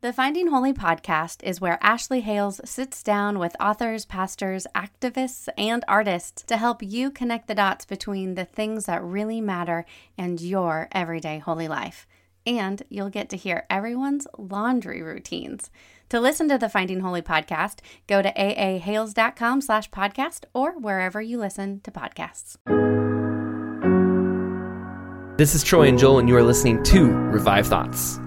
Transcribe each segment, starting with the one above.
The Finding Holy podcast is where Ashley Hales sits down with authors, pastors, activists, and artists to help you connect the dots between the things that really matter and your everyday holy life. And you'll get to hear everyone's laundry routines. To listen to the Finding Holy podcast, go to aahales.com slash podcast or wherever you listen to podcasts. This is Troy and Joel, and you are listening to Revived Thoughts.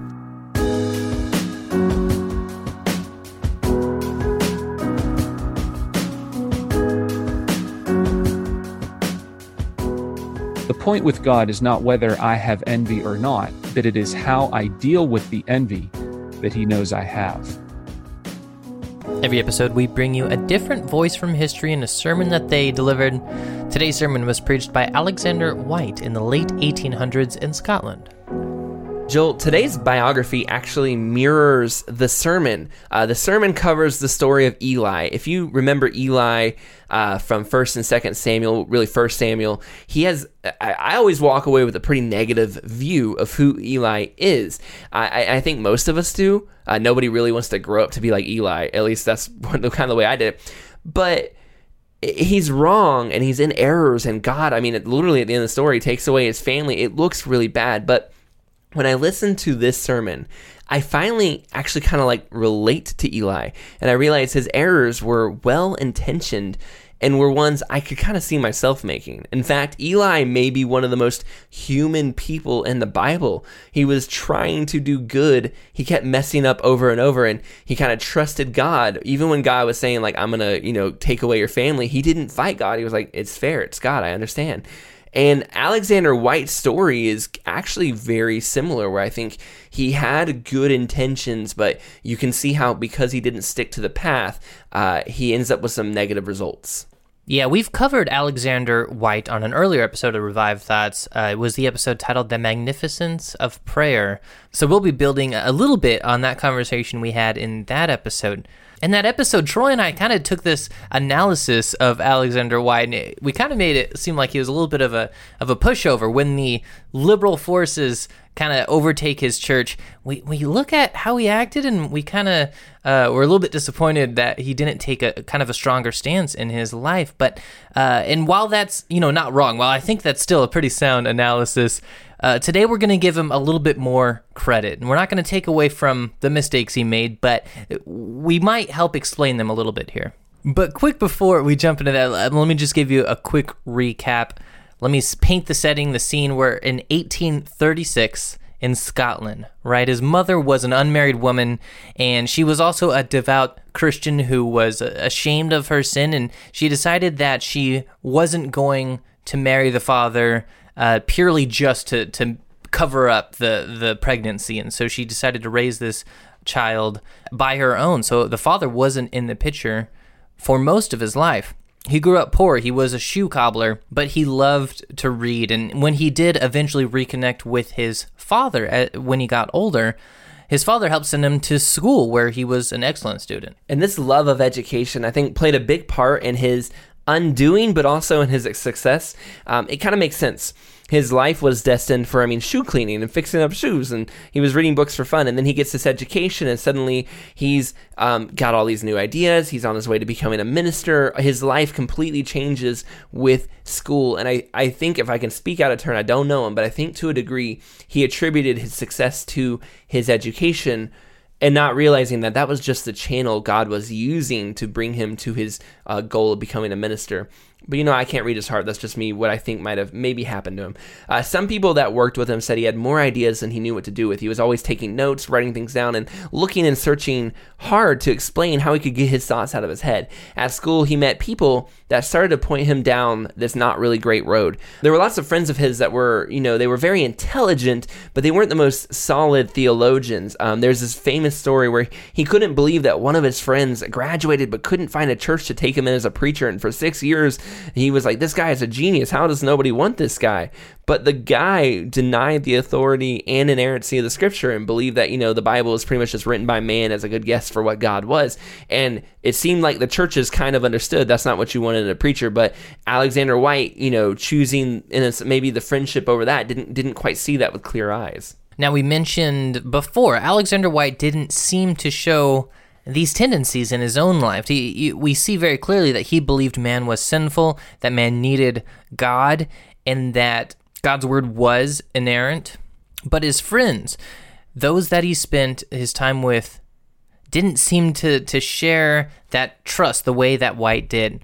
Point with God is not whether I have envy or not, but it is how I deal with the envy that He knows I have. Every episode, we bring you a different voice from history and a sermon that they delivered. Today's sermon was preached by Alexander Whyte in the late 1800s in Scotland. Joel, today's biography actually mirrors the sermon. Uh, the sermon covers the story of Eli. If you remember Eli uh, from First and Second Samuel, really First Samuel, he has. I, I, always walk away with a pretty negative view of who Eli is. I, I think most of us do. Uh, nobody really wants to grow up to be like Eli. At least that's the kind of the way I did it. But he's wrong and he's in errors and god i mean it, literally at the end of the story takes away his family it looks really bad but when I listened to this sermon, I finally actually kind of like relate to Eli, and I realized his errors were well intentioned and were ones I could kind of see myself making. In fact, Eli may be one of the most human people in the Bible. He was trying to do good, he kept messing up over and over, and he kind of trusted God. Even when God was saying, like, I'm gonna, you know, take away your family, he didn't fight God. He was like, It's fair, it's God, I understand. And Alexander Whyte's story is actually very similar, where I think he had good intentions, but you can see how because he didn't stick to the path, uh, he ends up with some negative results. Yeah, we've covered Alexander Whyte on an earlier episode of Revived Thoughts. Uh, it was the episode titled The Magnificence of Prayer. So we'll be building a little bit on that conversation we had in that episode in that episode, Troy and I kind of took this analysis of Alexander Whyte, and we kind of made it seem like he was a little bit of a of a pushover when the liberal forces kind of overtake his church. We we look at how he acted, and we kind of uh, were a little bit disappointed that he didn't take a kind of a stronger stance in his life. But uh, and while that's you know not wrong, while I think that's still a pretty sound analysis. Uh, today we're going to give him a little bit more credit, and we're not going to take away from the mistakes he made, but we might help explain them a little bit here. But quick before we jump into that, let me just give you a quick recap. Let me paint the setting, the scene. We're in 1836 in Scotland, right? His mother was an unmarried woman, and she was also a devout Christian who was ashamed of her sin, and she decided that she wasn't going to marry the father uh, purely just to to cover up the the pregnancy, and so she decided to raise this child by her own. So the father wasn't in the picture for most of his life. He grew up poor. He was a shoe cobbler, but he loved to read. And when he did eventually reconnect with his father at, when he got older, his father helped send him to school where he was an excellent student. And this love of education, I think, played a big part in his undoing, but also in his success. Um, it kind of makes sense. His life was destined for, I mean, shoe cleaning and fixing up shoes, and he was reading books for fun. And then he gets this education, and suddenly he's um, got all these new ideas. He's on his way to becoming a minister. His life completely changes with school. And I, I think, if I can speak out of turn, I don't know him, but I think to a degree he attributed his success to his education and not realizing that that was just the channel God was using to bring him to his uh, goal of becoming a minister. But you know, I can't read his heart. That's just me, what I think might have maybe happened to him. Uh, some people that worked with him said he had more ideas than he knew what to do with. He was always taking notes, writing things down, and looking and searching hard to explain how he could get his thoughts out of his head. At school, he met people that started to point him down this not really great road. There were lots of friends of his that were, you know, they were very intelligent, but they weren't the most solid theologians. Um, there's this famous story where he couldn't believe that one of his friends graduated but couldn't find a church to take him in as a preacher, and for six years, he was like, This guy is a genius. How does nobody want this guy? But the guy denied the authority and inerrancy of the scripture and believed that, you know, the Bible is pretty much just written by man as a good guess for what God was. And it seemed like the churches kind of understood that's not what you wanted in a preacher. But Alexander Whyte, you know, choosing in a, maybe the friendship over that didn't didn't quite see that with clear eyes. Now, we mentioned before, Alexander Whyte didn't seem to show these tendencies in his own life. He, he, we see very clearly that he believed man was sinful, that man needed God, and that God's word was inerrant. But his friends, those that he spent his time with, didn't seem to, to share that trust the way that Whyte did.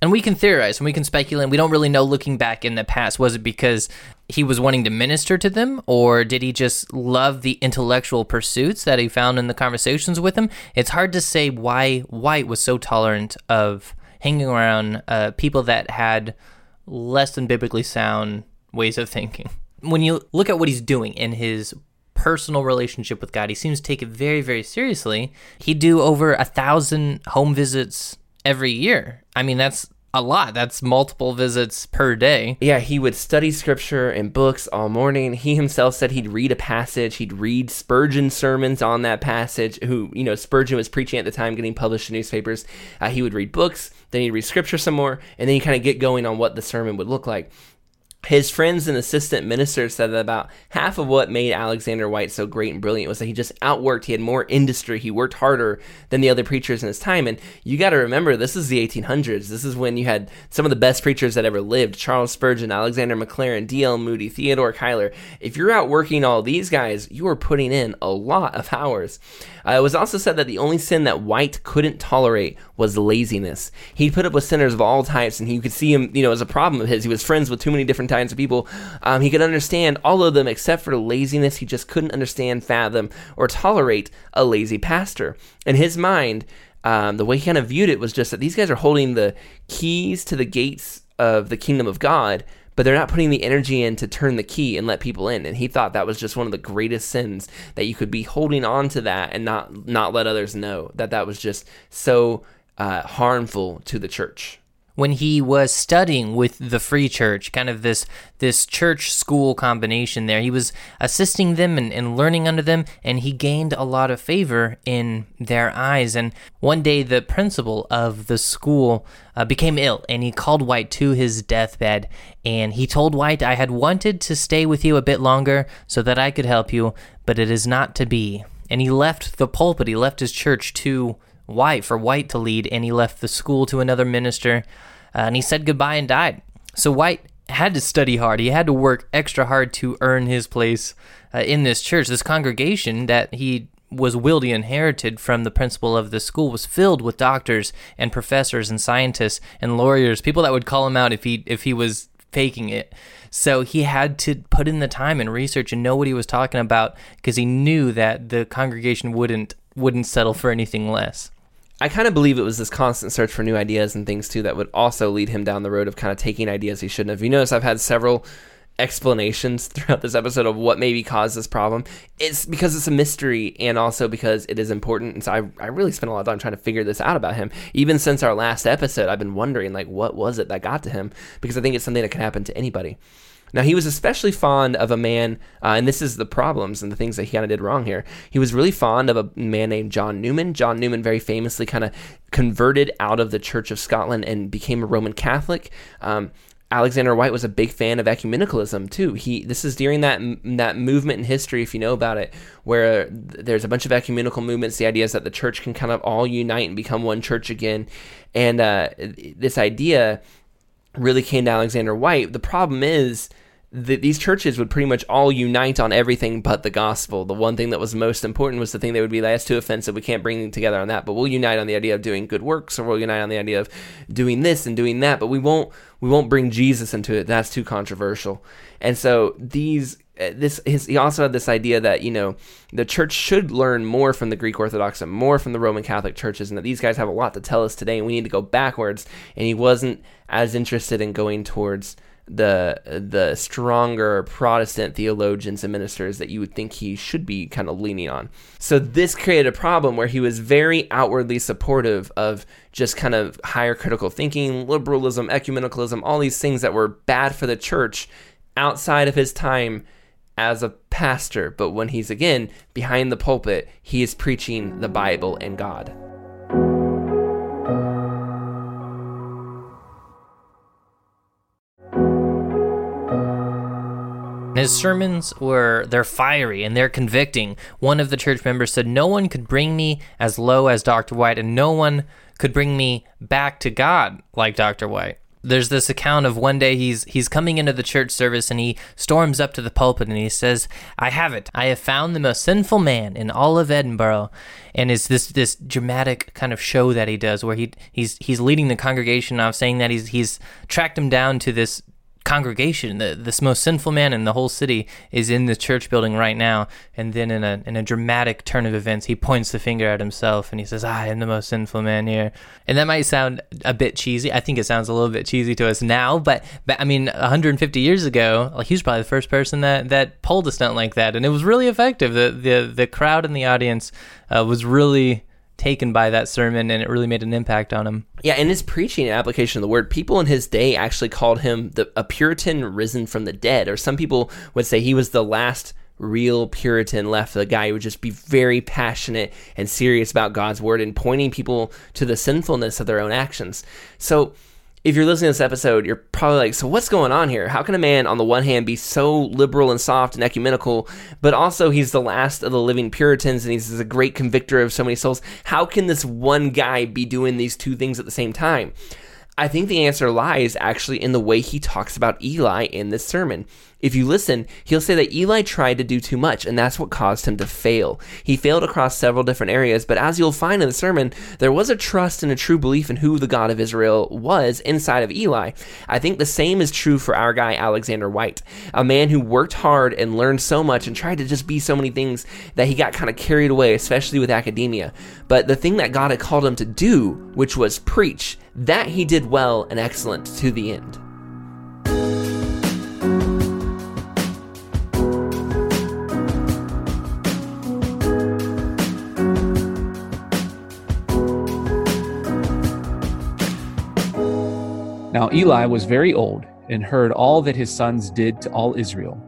And we can theorize and we can speculate. And We don't really know looking back in the past. Was it because he was wanting to minister to them, or did he just love the intellectual pursuits that he found in the conversations with them? It's hard to say why Whyte was so tolerant of hanging around uh, people that had less than biblically sound ways of thinking. When you look at what he's doing in his personal relationship with God, he seems to take it very, very seriously. He'd do over a thousand home visits every year. I mean, that's a lot. That's multiple visits per day. Yeah, he would study scripture and books all morning. He himself said he'd read a passage. He'd read Spurgeon sermons on that passage. Who, you know, Spurgeon was preaching at the time, getting published in newspapers. Uh, he would read books, then he'd read scripture some more, and then he kind of get going on what the sermon would look like. His friends and assistant ministers said that about half of what made Alexander Whyte so great and brilliant was that he just outworked. He had more industry. He worked harder than the other preachers in his time. And you got to remember, this is the 1800s. This is when you had some of the best preachers that ever lived Charles Spurgeon, Alexander Maclaren, D.L. Moody, Theodore Cuyler. If you're outworking all these guys, you are putting in a lot of hours. Uh, it was also said that the only sin that Whyte couldn't tolerate was laziness. He put up with sinners of all types, and you could see him, you know, as a problem of his. He was friends with too many different kinds of people. Um, he could understand all of them except for laziness. He just couldn't understand, fathom, or tolerate a lazy pastor. In his mind, um, the way he kind of viewed it was just that these guys are holding the keys to the gates of the kingdom of God, but they're not putting the energy in to turn the key and let people in. And he thought that was just one of the greatest sins that you could be holding on to that and not not let others know that that was just so uh, harmful to the church when he was studying with the Free Church, kind of this this church school combination there. He was assisting them and, and, learning under them, and he gained a lot of favor in their eyes. And one day, the principal of the school uh, became ill, and he called Whyte to his deathbed. And he told Whyte, I had wanted to stay with you a bit longer so that I could help you, but it is not to be. And he left the pulpit, he left his church to Whyte for Whyte to lead, and he left the school to another minister, uh, and he said goodbye and died. So Whyte had to study hard. He had to work extra hard to earn his place uh, in this church. This congregation that he was willingly inherited from the principal of the school was filled with doctors and professors and scientists and lawyers, people that would call him out if he if he was faking it. So he had to put in the time and research and know what he was talking about because he knew that the congregation wouldn't wouldn't settle for anything less. I kind of believe it was this constant search for new ideas and things too that would also lead him down the road of kind of taking ideas he shouldn't have. You notice I've had several explanations throughout this episode of what maybe caused this problem. It's because it's a mystery and also because it is important. And so I, I really spent a lot of time trying to figure this out about him. Even since our last episode, I've been wondering like what was it that got to him because I think it's something that can happen to anybody. Now, he was especially fond of a man, uh, and this is the problems and the things that he kind of did wrong here. He was really fond of a man named John Newman. John Newman very famously kind of converted out of the Church of Scotland and became a Roman Catholic. Um, Alexander Whyte was a big fan of ecumenicalism too. He this is during that that movement in history, if you know about it, where there's a bunch of ecumenical movements. The idea is that the church can kind of all unite and become one church again, and uh, this idea really came to Alexander Whyte. The problem is that these churches would pretty much all unite on everything but the gospel. The one thing that was most important was the thing they would be that's too offensive. We can't bring them together on that, but we'll unite on the idea of doing good works, or we'll unite on the idea of doing this and doing that. But we won't we won't bring Jesus into it. That's too controversial. And so these Uh, this his, he also had this idea that you know the church should learn more from the Greek Orthodox and more from the Roman Catholic churches, and that these guys have a lot to tell us today, and we need to go backwards. And he wasn't as interested in going towards the the stronger Protestant theologians and ministers that you would think he should be kind of leaning on. So this created a problem where he was very outwardly supportive of just kind of higher critical thinking, liberalism, ecumenicalism, all these things that were bad for the church outside of his time as a pastor, but when he's again behind the pulpit, he is preaching the Bible and God. his sermons were they're fiery and they're convicting. One of the church members said, "No one could bring me as low as Dr. Whyte, and no one could bring me back to God like Dr. Whyte." There's this account of one day he's he's coming into the church service and he storms up to the pulpit and he says, "I have it. I have found the most sinful man in all of Edinburgh." And it's this this dramatic kind of show that he does where he he's he's leading the congregation off saying that he's he's tracked him down to this congregation, the this most sinful man in the whole city, is in the church building right now. And then in a in a dramatic turn of events, he points the finger at himself and he says, "I am the most sinful man here." And that might sound a bit cheesy. I think it sounds a little bit cheesy to us now, but but I mean, 150 years ago, like he was probably the first person that that pulled a stunt like that, and it was really effective. The the the crowd in the audience uh, was really taken by that sermon and it really made an impact on him. Yeah, in his preaching and application of the word, people in his day actually called him the, a Puritan risen from the dead, or some people would say he was the last real Puritan left, the guy who would just be very passionate and serious about God's word and pointing people to the sinfulness of their own actions. So if you're listening to this episode, you're probably like, so what's going on here? How can a man, on the one hand, be so liberal and soft and ecumenical, but also he's the last of the living Puritans and he's a great convictor of so many souls? How can this one guy be doing these two things at the same time? I think the answer lies actually in the way he talks about Eli in this sermon. If you listen, he'll say that Eli tried to do too much, and that's what caused him to fail. He failed across several different areas, but as you'll find in the sermon, there was a trust and a true belief in who the God of Israel was inside of Eli. I think the same is true for our guy, Alexander Whyte, a man who worked hard and learned so much and tried to just be so many things that he got kind of carried away, especially with academia. But the thing that God had called him to do, which was preach, that he did well and excellent to the end. Now Eli was very old and heard all that his sons did to all Israel,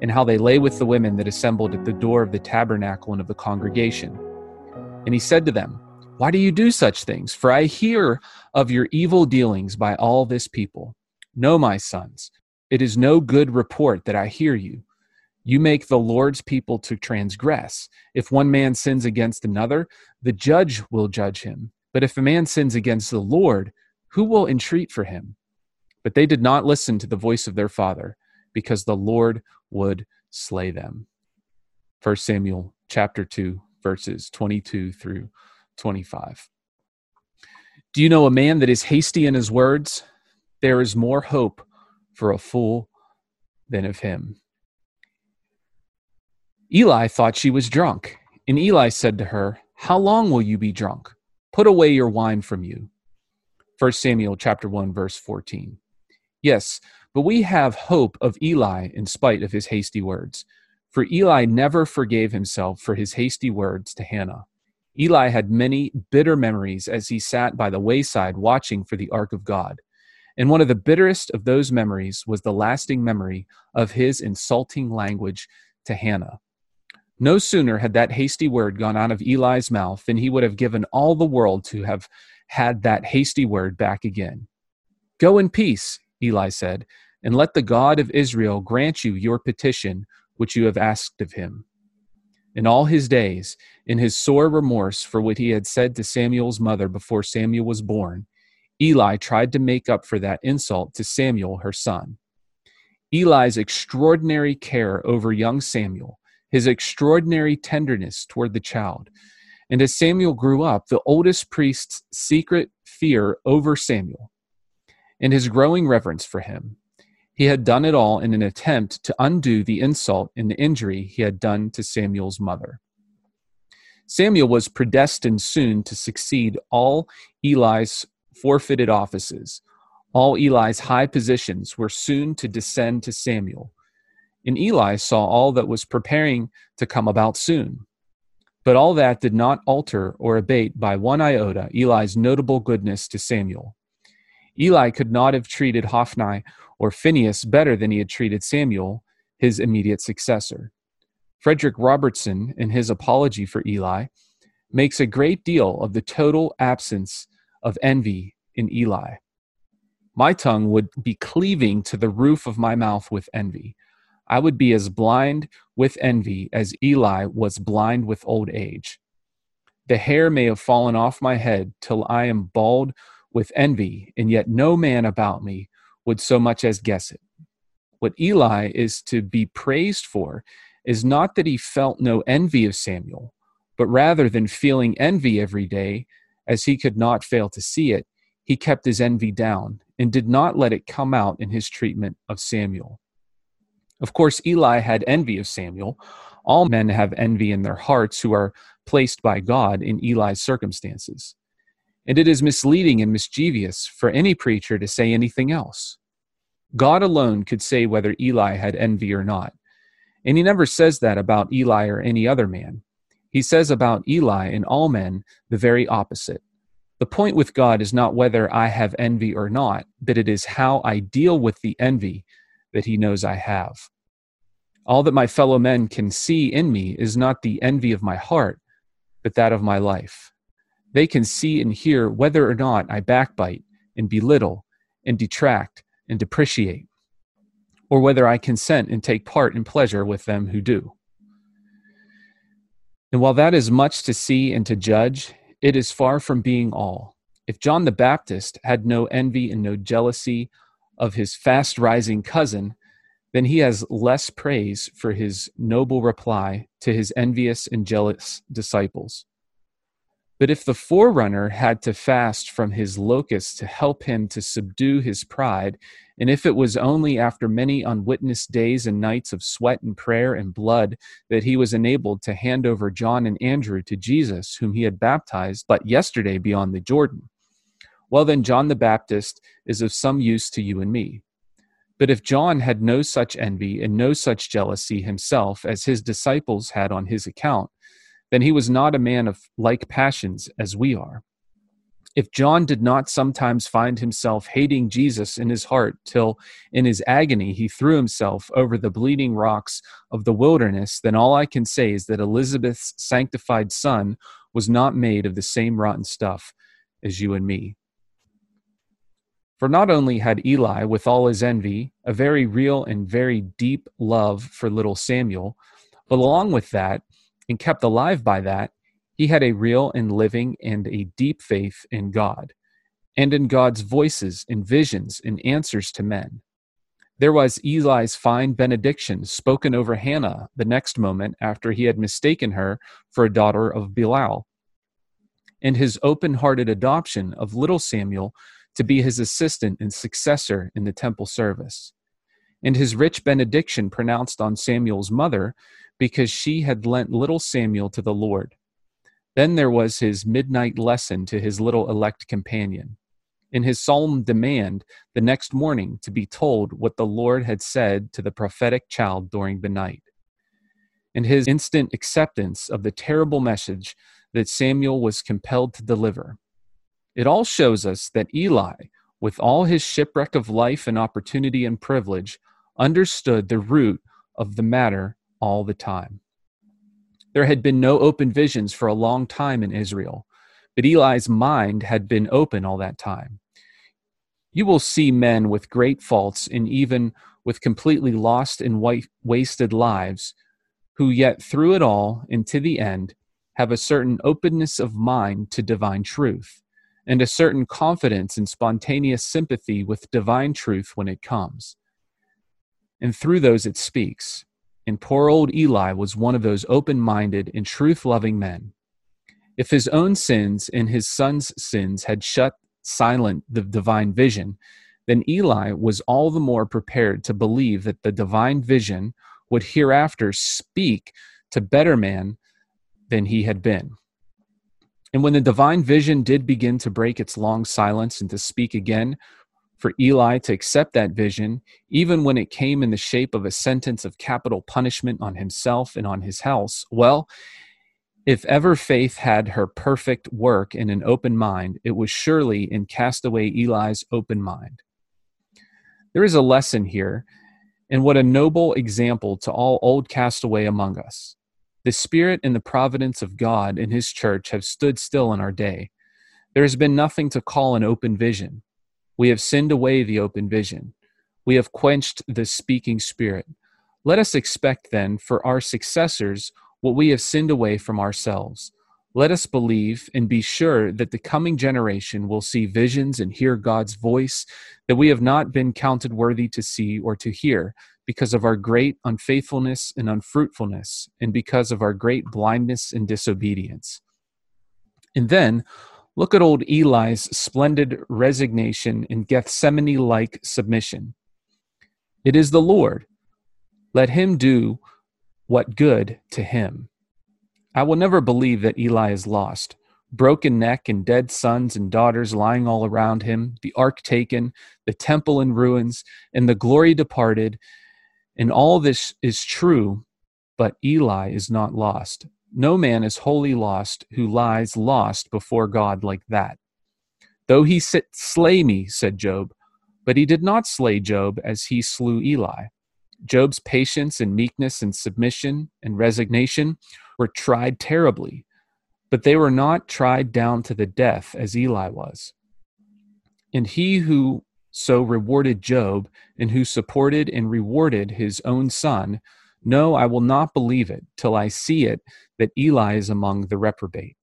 and how they lay with the women that assembled at the door of the tabernacle and of the congregation. And he said to them, Why do you do such things? For I hear of your evil dealings by all this people. No, my sons, it is no good report that I hear you. You make the Lord's people to transgress. If one man sins against another, the judge will judge him. But if a man sins against the Lord, who will entreat for him? But they did not listen to the voice of their father, because the Lord would slay them. 1 Samuel chapter 2, verses 22 through 25. Do you know a man that is hasty in his words? There is more hope for a fool than of him. Eli thought she was drunk, and Eli said to her, How long will you be drunk? Put away your wine from you. 1 Samuel chapter 1 verse 14. Yes, but we have hope of Eli in spite of his hasty words. For Eli never forgave himself for his hasty words to Hannah. Eli had many bitter memories as he sat by the wayside watching for the ark of God. And one of the bitterest of those memories was the lasting memory of his insulting language to Hannah. No sooner had that hasty word gone out of Eli's mouth than he would have given all the world to have had that hasty word back again. Go in peace, Eli said, and let the God of Israel grant you your petition which you have asked of him. In all his days, in his sore remorse for what he had said to Samuel's mother before Samuel was born, Eli tried to make up for that insult to Samuel, her son. Eli's extraordinary care over young Samuel, his extraordinary tenderness toward the child, and as Samuel grew up, the oldest priest's secret fear over Samuel and his growing reverence for him. He had done it all in an attempt to undo the insult and the injury he had done to Samuel's mother. Samuel was predestined soon to succeed all Eli's forfeited offices. All Eli's high positions were soon to descend to Samuel. And Eli saw all that was preparing to come about soon. But all that did not alter or abate by one iota Eli's notable goodness to Samuel. Eli could not have treated Hophni or Phinehas better than he had treated Samuel, his immediate successor. Frederick Robertson, in his apology for Eli, makes a great deal of the total absence of envy in Eli. My tongue would be cleaving to the roof of my mouth with envy. I would be as blind with envy as Eli was blind with old age. The hair may have fallen off my head till I am bald with envy, and yet no man about me would so much as guess it. What Eli is to be praised for is not that he felt no envy of Samuel, but rather than feeling envy every day, as he could not fail to see it, he kept his envy down and did not let it come out in his treatment of Samuel. Of course, Eli had envy of Samuel. All men have envy in their hearts who are placed by God in Eli's circumstances. And it is misleading and mischievous for any preacher to say anything else. God alone could say whether Eli had envy or not. And he never says that about Eli or any other man. He says about Eli and all men the very opposite. The point with God is not whether I have envy or not, but it is how I deal with the envy that he knows I have. All that my fellow men can see in me is not the envy of my heart, but that of my life. They can see and hear whether or not I backbite and belittle and detract and depreciate, or whether I consent and take part in pleasure with them who do. And while that is much to see and to judge, it is far from being all. If John the Baptist had no envy and no jealousy of his fast rising cousin, then he has less praise for his noble reply to his envious and jealous disciples. But if the forerunner had to fast from his locusts to help him to subdue his pride, and if it was only after many unwitnessed days and nights of sweat and prayer and blood that he was enabled to hand over John and Andrew to Jesus, whom he had baptized but yesterday beyond the Jordan, well, then John the Baptist is of some use to you and me. But if John had no such envy and no such jealousy himself as his disciples had on his account, then he was not a man of like passions as we are. If John did not sometimes find himself hating Jesus in his heart till in his agony he threw himself over the bleeding rocks of the wilderness, then all I can say is that Elizabeth's sanctified son was not made of the same rotten stuff as you and me. For not only had Eli, with all his envy, a very real and very deep love for little Samuel, but along with that, and kept alive by that, he had a real and living and a deep faith in God, and in God's voices and visions and answers to men. There was Eli's fine benediction spoken over Hannah the next moment after he had mistaken her for a daughter of Belial, and his open hearted adoption of little Samuel to be his assistant and successor in the temple service, and his rich benediction pronounced on Samuel's mother because she had lent little Samuel to the Lord. Then there was his midnight lesson to his little elect companion. In his solemn demand the next morning to be told what the Lord had said to the prophetic child during the night. And his instant acceptance of the terrible message that Samuel was compelled to deliver. It all shows us that Eli, with all his shipwreck of life and opportunity and privilege, understood the root of the matter all the time. There had been no open visions for a long time in Israel, but Eli's mind had been open all that time. You will see men with great faults and even with completely lost and wasted lives who, yet through it all and to the end, have a certain openness of mind to divine truth and a certain confidence and spontaneous sympathy with divine truth when it comes. And through those it speaks. And poor old Eli was one of those open minded and truth loving men. If his own sins and his son's sins had shut silent the divine vision, then Eli was all the more prepared to believe that the divine vision would hereafter speak to better man than he had been. And when the divine vision did begin to break its long silence and to speak again, for Eli to accept that vision, even when it came in the shape of a sentence of capital punishment on himself and on his house, well, if ever faith had her perfect work in an open mind, it was surely in castaway Eli's open mind. There is a lesson here, and what a noble example to all old castaway among us. The Spirit and the providence of God and His church have stood still in our day. There has been nothing to call an open vision. We have sinned away the open vision. We have quenched the speaking spirit. Let us expect then for our successors what we have sinned away from ourselves. Let us believe and be sure that the coming generation will see visions and hear God's voice that we have not been counted worthy to see or to hear because of our great unfaithfulness and unfruitfulness, and because of our great blindness and disobedience. And then, look at old Eli's splendid resignation and Gethsemane like submission. It is the Lord. Let him do what good to him. I will never believe that Eli is lost. Broken neck and dead sons and daughters lying all around him, the ark taken, the temple in ruins, and the glory departed. And all this is true, but Eli is not lost. No man is wholly lost who lies lost before God like that. Though he said slay me, said Job, but he did not slay Job as he slew Eli. Job's patience and meekness and submission and resignation were tried terribly, but they were not tried down to the death as Eli was. And he who so rewarded Job and who supported and rewarded his own son, no, I will not believe it till I see it that Eli is among the reprobate.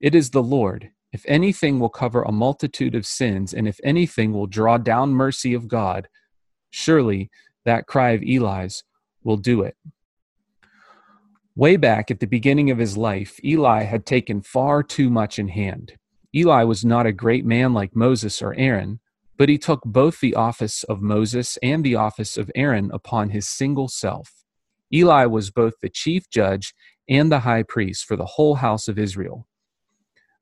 It is the Lord. If anything will cover a multitude of sins, and if anything will draw down mercy of God, surely that cry of Eli's will do it. Way back at the beginning of his life, Eli had taken far too much in hand. Eli was not a great man like Moses or Aaron, but he took both the office of Moses and the office of Aaron upon his single self. Eli was both the chief judge and the high priest for the whole house of Israel.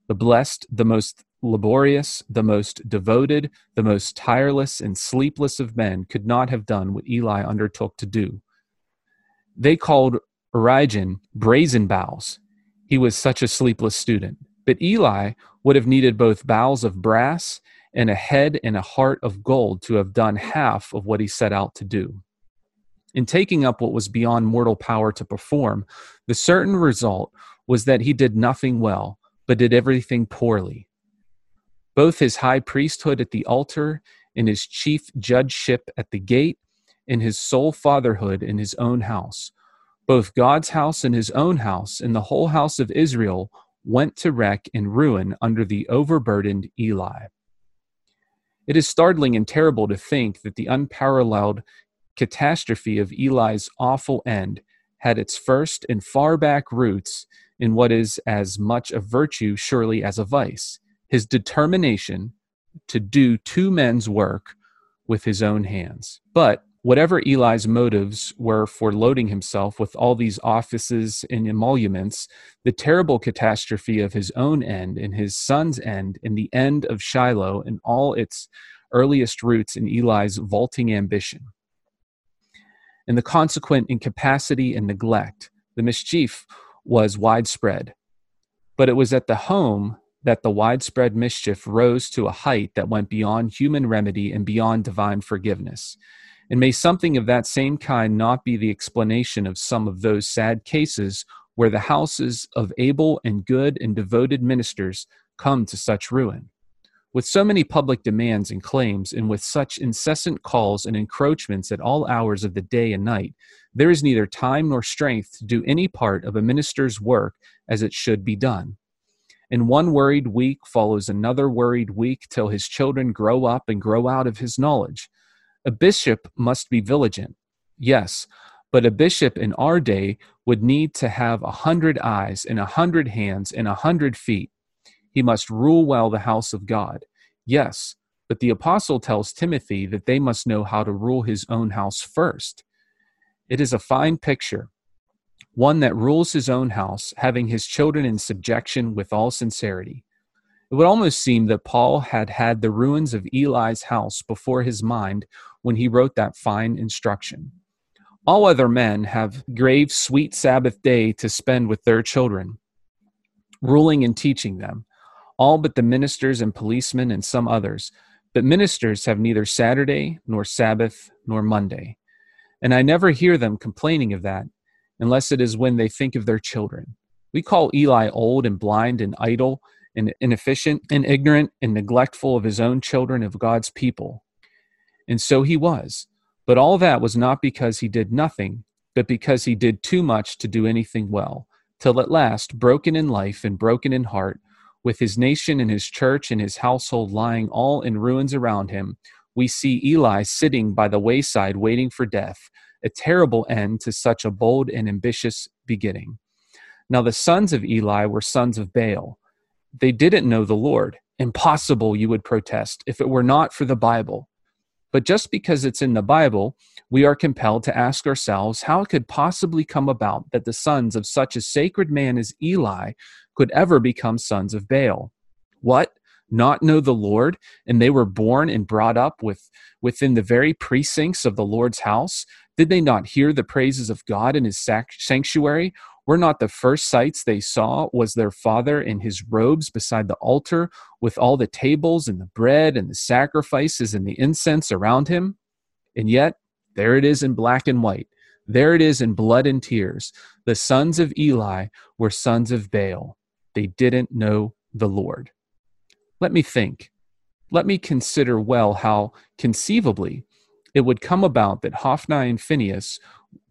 The blessed, the most laborious, the most devoted, the most tireless and sleepless of men could not have done what Eli undertook to do. They called Origen brazen bowels. He was such a sleepless student. But Eli would have needed both bowels of brass and a head and a heart of gold to have done half of what he set out to do. In taking up what was beyond mortal power to perform, the certain result was that he did nothing well, but did everything poorly. Both his high priesthood at the altar, and his chief judgeship at the gate, and his sole fatherhood in his own house both God's house and his own house and the whole house of Israel went to wreck and ruin under the overburdened Eli. It is startling and terrible to think that the unparalleled catastrophe of Eli's awful end had its first and far back roots in what is as much a virtue, surely, as a vice his determination to do two men's work with his own hands. But whatever Eli's motives were for loading himself with all these offices and emoluments, the terrible catastrophe of his own end and his son's end and the end of Shiloh and all its earliest roots in Eli's vaulting ambition. And the consequent incapacity and neglect, the mischief was widespread. But it was at the home that the widespread mischief rose to a height that went beyond human remedy and beyond divine forgiveness. And may something of that same kind not be the explanation of some of those sad cases where the houses of able and good and devoted ministers come to such ruin. With so many public demands and claims, and with such incessant calls and encroachments at all hours of the day and night, there is neither time nor strength to do any part of a minister's work as it should be done. And one worried week follows another worried week till his children grow up and grow out of his knowledge. A bishop must be vigilant, yes, but a bishop in our day would need to have a hundred eyes and a hundred hands and a hundred feet. He must rule well the house of God. Yes, but the apostle tells Timothy that they must know how to rule his own house first. It is a fine picture, one that rules his own house, having his children in subjection with all sincerity. It would almost seem that Paul had had the ruins of Eli's house before his mind when he wrote that fine instruction. All other men have grave, sweet Sabbath day to spend with their children, ruling and teaching them, all but the ministers and policemen and some others. But ministers have neither Saturday, nor Sabbath, nor Monday. And I never hear them complaining of that, unless it is when they think of their children. We call Eli old and blind and idle and inefficient and ignorant and neglectful of his own children of God's people. And so he was. But all that was not because he did nothing, but because he did too much to do anything well, till at last, broken in life and broken in heart, with his nation and his church and his household lying all in ruins around him, we see Eli sitting by the wayside waiting for death, a terrible end to such a bold and ambitious beginning. Now, the sons of Eli were sons of Baal. They didn't know the Lord. Impossible, you would protest, if it were not for the Bible. But just because it's in the Bible, we are compelled to ask ourselves how it could possibly come about that the sons of such a sacred man as Eli could ever become sons of Baal. What? Not know the Lord, and they were born and brought up with within the very precincts of the Lord's house? Did they not hear the praises of God in his sanctuary? Were not the first sights they saw was their father in his robes beside the altar with all the tables and the bread and the sacrifices and the incense around him? And yet, there it is in black and white. There it is in blood and tears. The sons of Eli were sons of Baal. They didn't know the Lord. Let me think. Let me consider well how conceivably it would come about that Hophni and Phinehas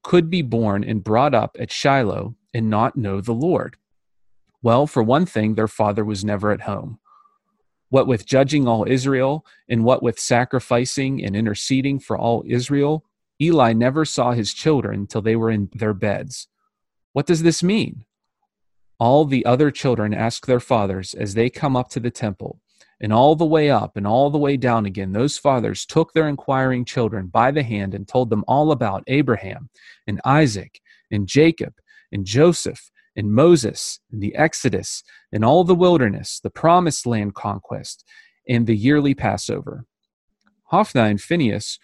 could be born and brought up at Shiloh and not know the Lord. Well, for one thing, their father was never at home. What with judging all Israel, and what with sacrificing and interceding for all Israel, Eli never saw his children till they were in their beds. What does this mean? All the other children ask their fathers as they come up to the temple, and all the way up and all the way down again, those fathers took their inquiring children by the hand and told them all about Abraham and Isaac and Jacob and Joseph and Moses and the Exodus and all the wilderness, the promised land conquest, and the yearly Passover. Hophni and Phinehas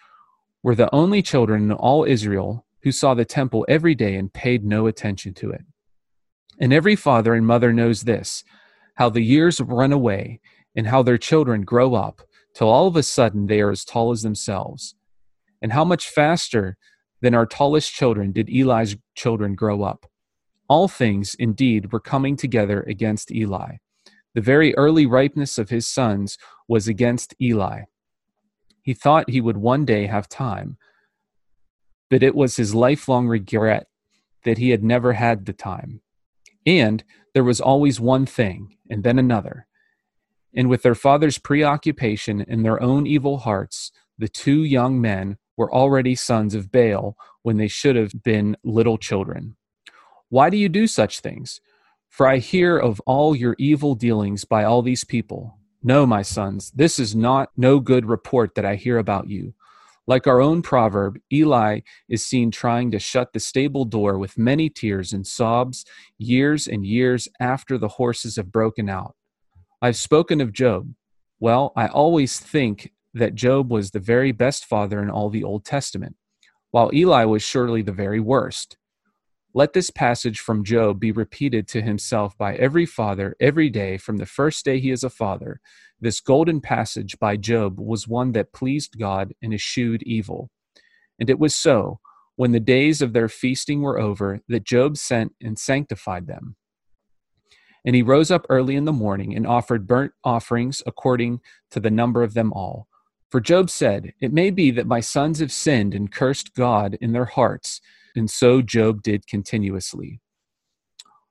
were the only children in all Israel who saw the temple every day and paid no attention to it. And every father and mother knows this how the years run away and how their children grow up till all of a sudden they are as tall as themselves. And how much faster than our tallest children did Eli's children grow up. All things, indeed, were coming together against Eli. The very early ripeness of his sons was against Eli. He thought he would one day have time, but it was his lifelong regret that he had never had the time. And there was always one thing, and then another. And with their father's preoccupation and their own evil hearts, the two young men were already sons of Baal when they should have been little children. Why do you do such things? For I hear of all your evil dealings by all these people. No, my sons, this is not no good report that I hear about you. Like our own proverb, Eli is seen trying to shut the stable door with many tears and sobs years and years after the horses have broken out. I've spoken of Job. Well, I always think that Job was the very best father in all the Old Testament, while Eli was surely the very worst. Let this passage from Job be repeated to himself by every father every day from the first day he is a father this golden passage by Job was one that pleased God and eschewed evil. And it was so, when the days of their feasting were over, that Job sent and sanctified them. And he rose up early in the morning and offered burnt offerings according to the number of them all. For Job said, It may be that my sons have sinned and cursed God in their hearts. And so Job did continuously.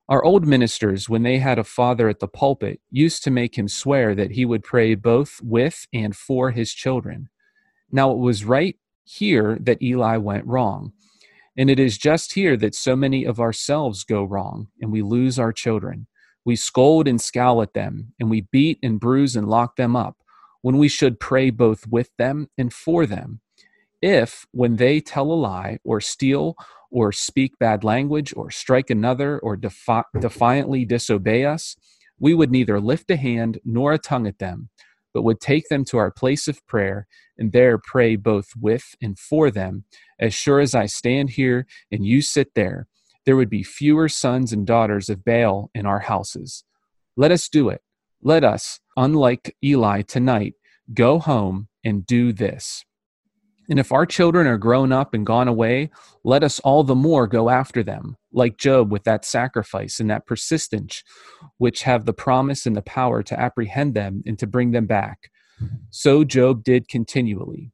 Our old ministers, when they had a father at the pulpit, used to make him swear that he would pray both with and for his children. Now it was right here that Eli went wrong. And it is just here that so many of ourselves go wrong, and we lose our children. We scold and scowl at them, and we beat and bruise and lock them up, when we should pray both with them and for them. If, when they tell a lie, or steal, or speak bad language or strike another or defi- defiantly disobey us, we would neither lift a hand nor a tongue at them, but would take them to our place of prayer and there pray both with and for them. As sure as I stand here and you sit there, there would be fewer sons and daughters of Baal in our houses. Let us do it. Let us, unlike Eli tonight, go home and do this. And if our children are grown up and gone away, let us all the more go after them, like Job with that sacrifice and that persistence, which have the promise and the power to apprehend them and to bring them back. So Job did continually.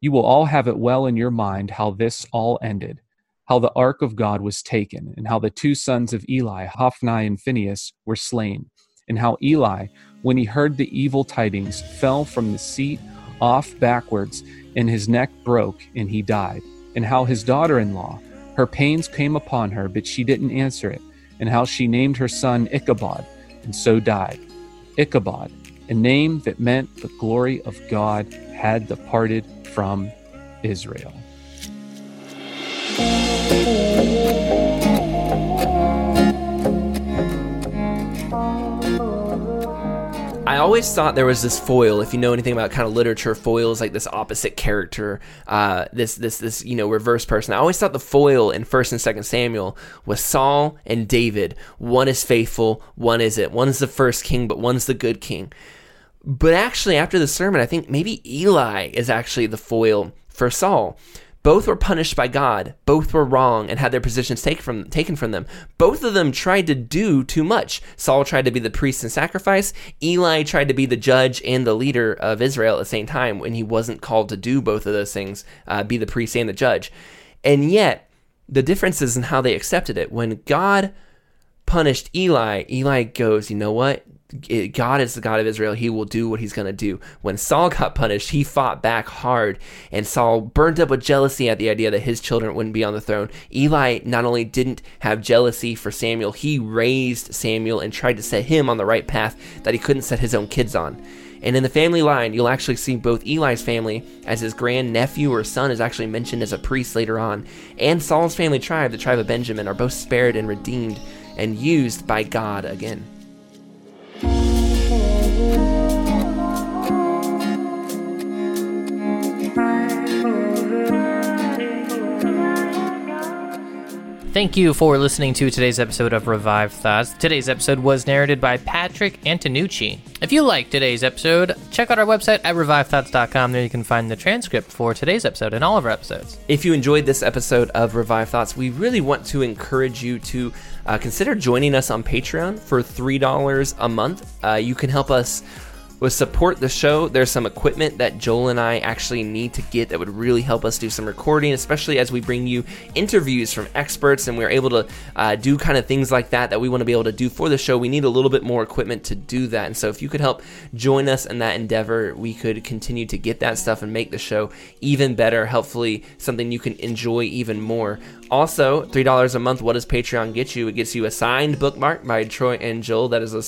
You will all have it well in your mind how this all ended, how the ark of God was taken, and how the two sons of Eli, Hophni and Phinehas, were slain, and how Eli, when he heard the evil tidings, fell from the seat off backwards, and his neck broke, and he died, and how his daughter in law, her pains came upon her, but she didn't answer it, and how she named her son Ichabod, and so died. Ichabod, a name that meant the glory of God had departed from Israel. I always thought there was this foil. If you know anything about kind of literature, foils like this opposite character, uh, this this this you know reverse person. I always thought the foil in First and Second Samuel was Saul and David. One is faithful, one is it. One's the first king, but one's the good king. But actually, after the sermon, I think maybe Eli is actually the foil for Saul. Both were punished by God. Both were wrong and had their positions take from, taken from them. Both of them tried to do too much. Saul tried to be the priest and sacrifice. Eli tried to be the judge and the leader of Israel at the same time when he wasn't called to do both of those things, uh, be the priest and the judge. And yet, the difference is in how they accepted it. When God punished Eli, Eli goes, you know what? God is the God of Israel. He will do what he's going to do. When Saul got punished, he fought back hard, and Saul burned up with jealousy at the idea that his children wouldn't be on the throne. Eli not only didn't have jealousy for Samuel, he raised Samuel and tried to set him on the right path that he couldn't set his own kids on. And in the family line, you'll actually see both Eli's family, as his grand nephew or son is actually mentioned as a priest later on, and Saul's family tribe, the tribe of Benjamin, are both spared and redeemed and used by God again. Thank you for listening to today's episode of Revived Thoughts. Today's episode was narrated by Patrick Antonucci. If you like today's episode, check out our website at revivedthoughts.com. There you can find the transcript for today's episode and all of our episodes. If you enjoyed this episode of Revived Thoughts, we really want to encourage you to uh, consider joining us on Patreon for $3 a month. Uh, you can help us with support the show there's some equipment that joel and i actually need to get that would really help us do some recording especially as we bring you interviews from experts and we're able to uh, do kind of things like that that we want to be able to do for the show. We need a little bit more equipment to do that. And so if you could help join us in that endeavor we could continue to get that stuff and make the show even better hopefully something you can enjoy even more. Also $3 a month what does patreon get you? It gets you a signed bookmark by troy and joel. That is a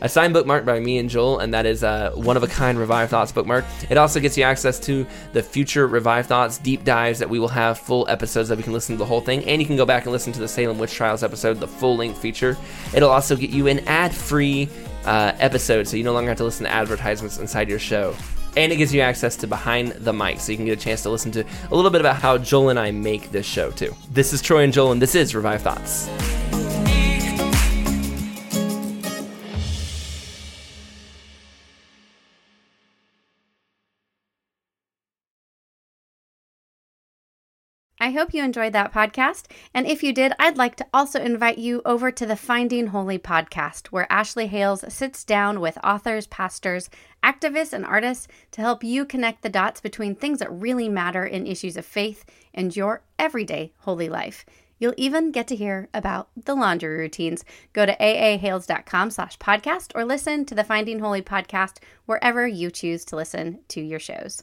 a signed bookmark by me and Joel, and that is a one of a kind Revived Thoughts bookmark. It also gets you access to the future Revived Thoughts deep dives that we will have full episodes that we can listen to the whole thing, and you can go back and listen to the Salem Witch Trials episode, the full length feature. It'll also get you an ad free uh, episode, so you no longer have to listen to advertisements inside your show. And it gives you access to behind the mic, so you can get a chance to listen to a little bit about how Joel and I make this show too. This is Troy and Joel, and this is Revived Thoughts. I hope you enjoyed that podcast. And if you did, I'd like to also invite you over to the Finding Holy podcast, where Ashley Hales sits down with authors, pastors, activists, and artists to help you connect the dots between things that really matter in issues of faith and your everyday holy life. You'll even get to hear about the laundry routines. Go to aahales.com slash podcast or listen to the Finding Holy podcast wherever you choose to listen to your shows.